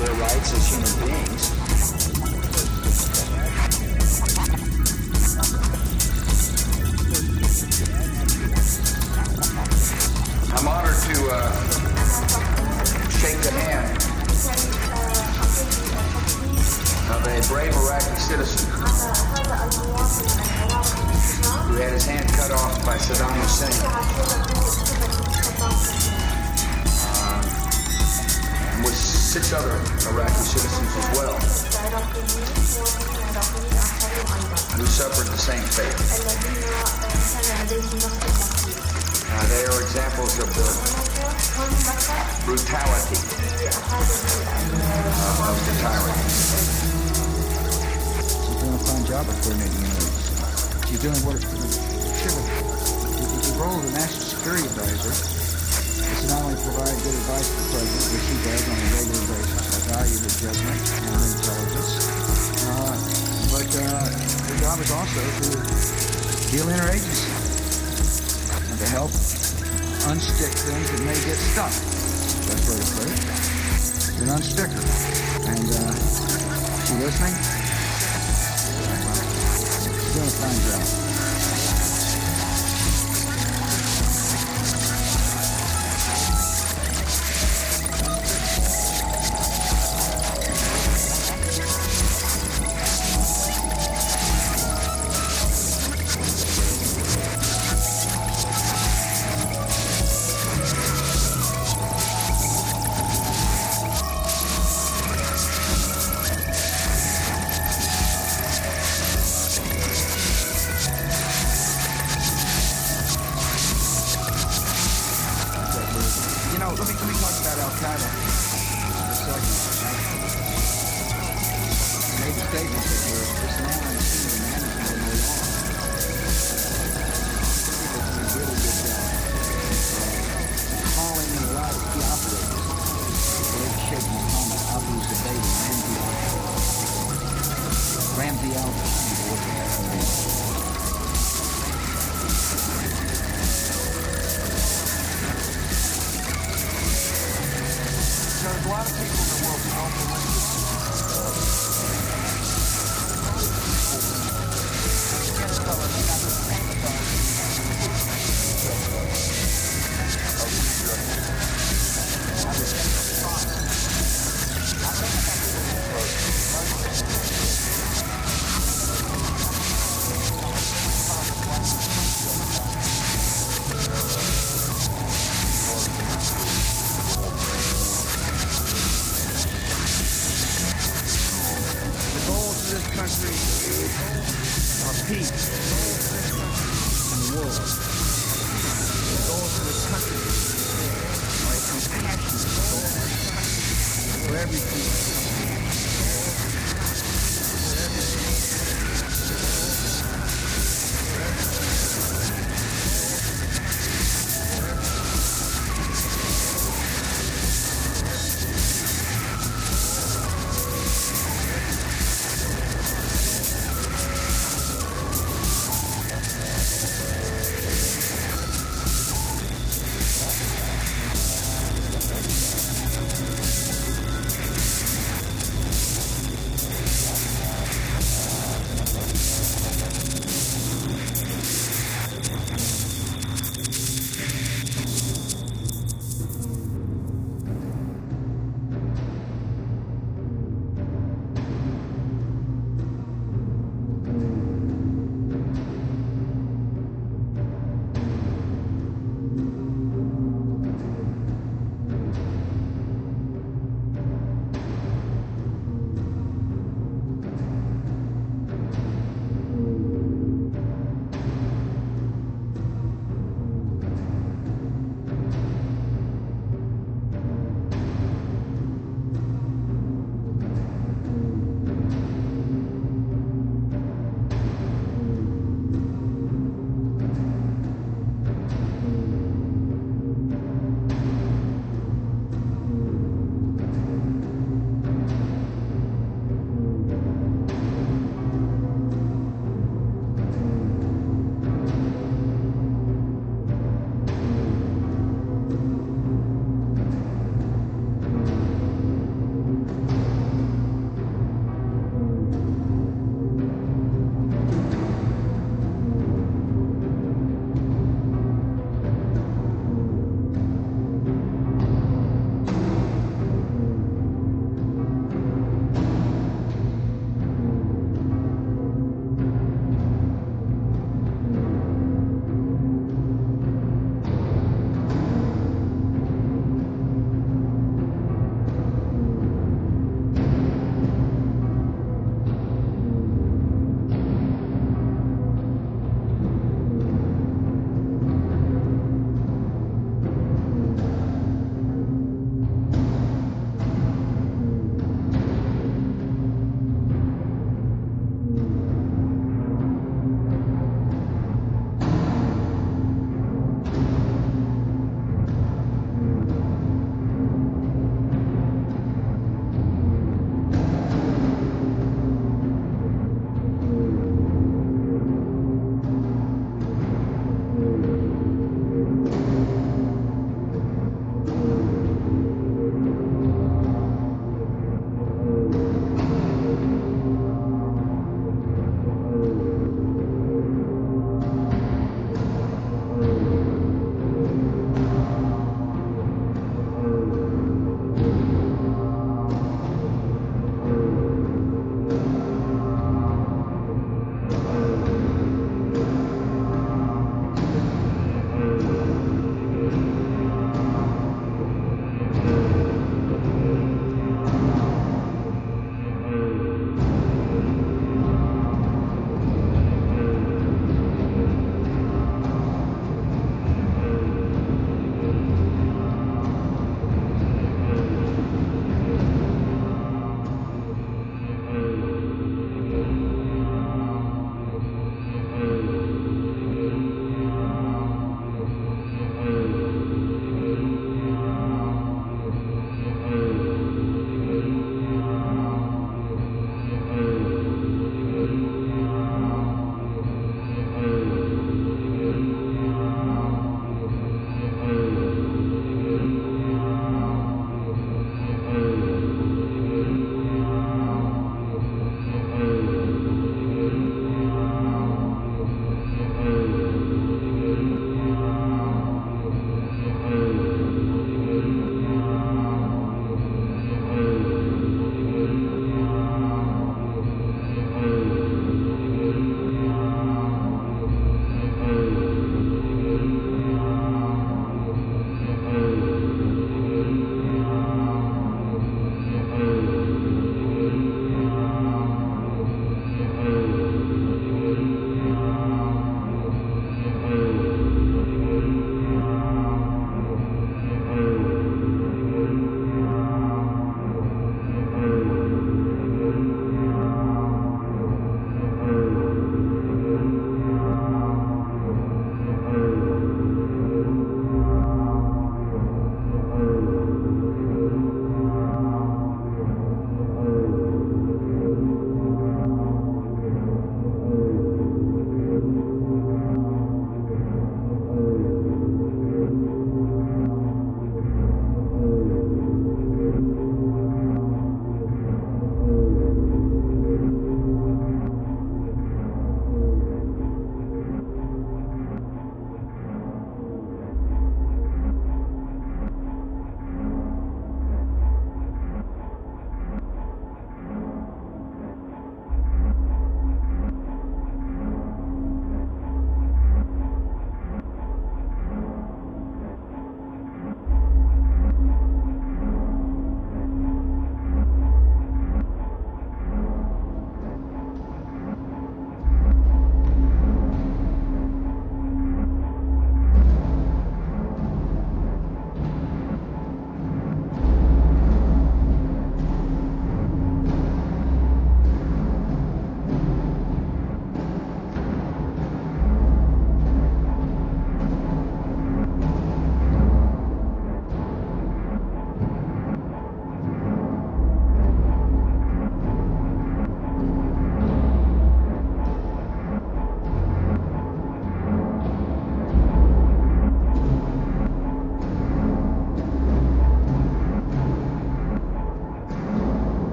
their rights as human beings. brutality of the tyrant. You're doing a fine job of coordinating enemies. You're doing what it should have. The role of the National Security Advisor is to not only provide good advice to the president, which he does on a regular basis. I value his judgment and intelligence. Uh, but uh, the job is also to deal interagency and to help unstick things that may get stuck. You're non sticker. And, uh, you listening? Well, she's gonna find out. Ramsey out. our peace in the world, and this country our compassion for every people.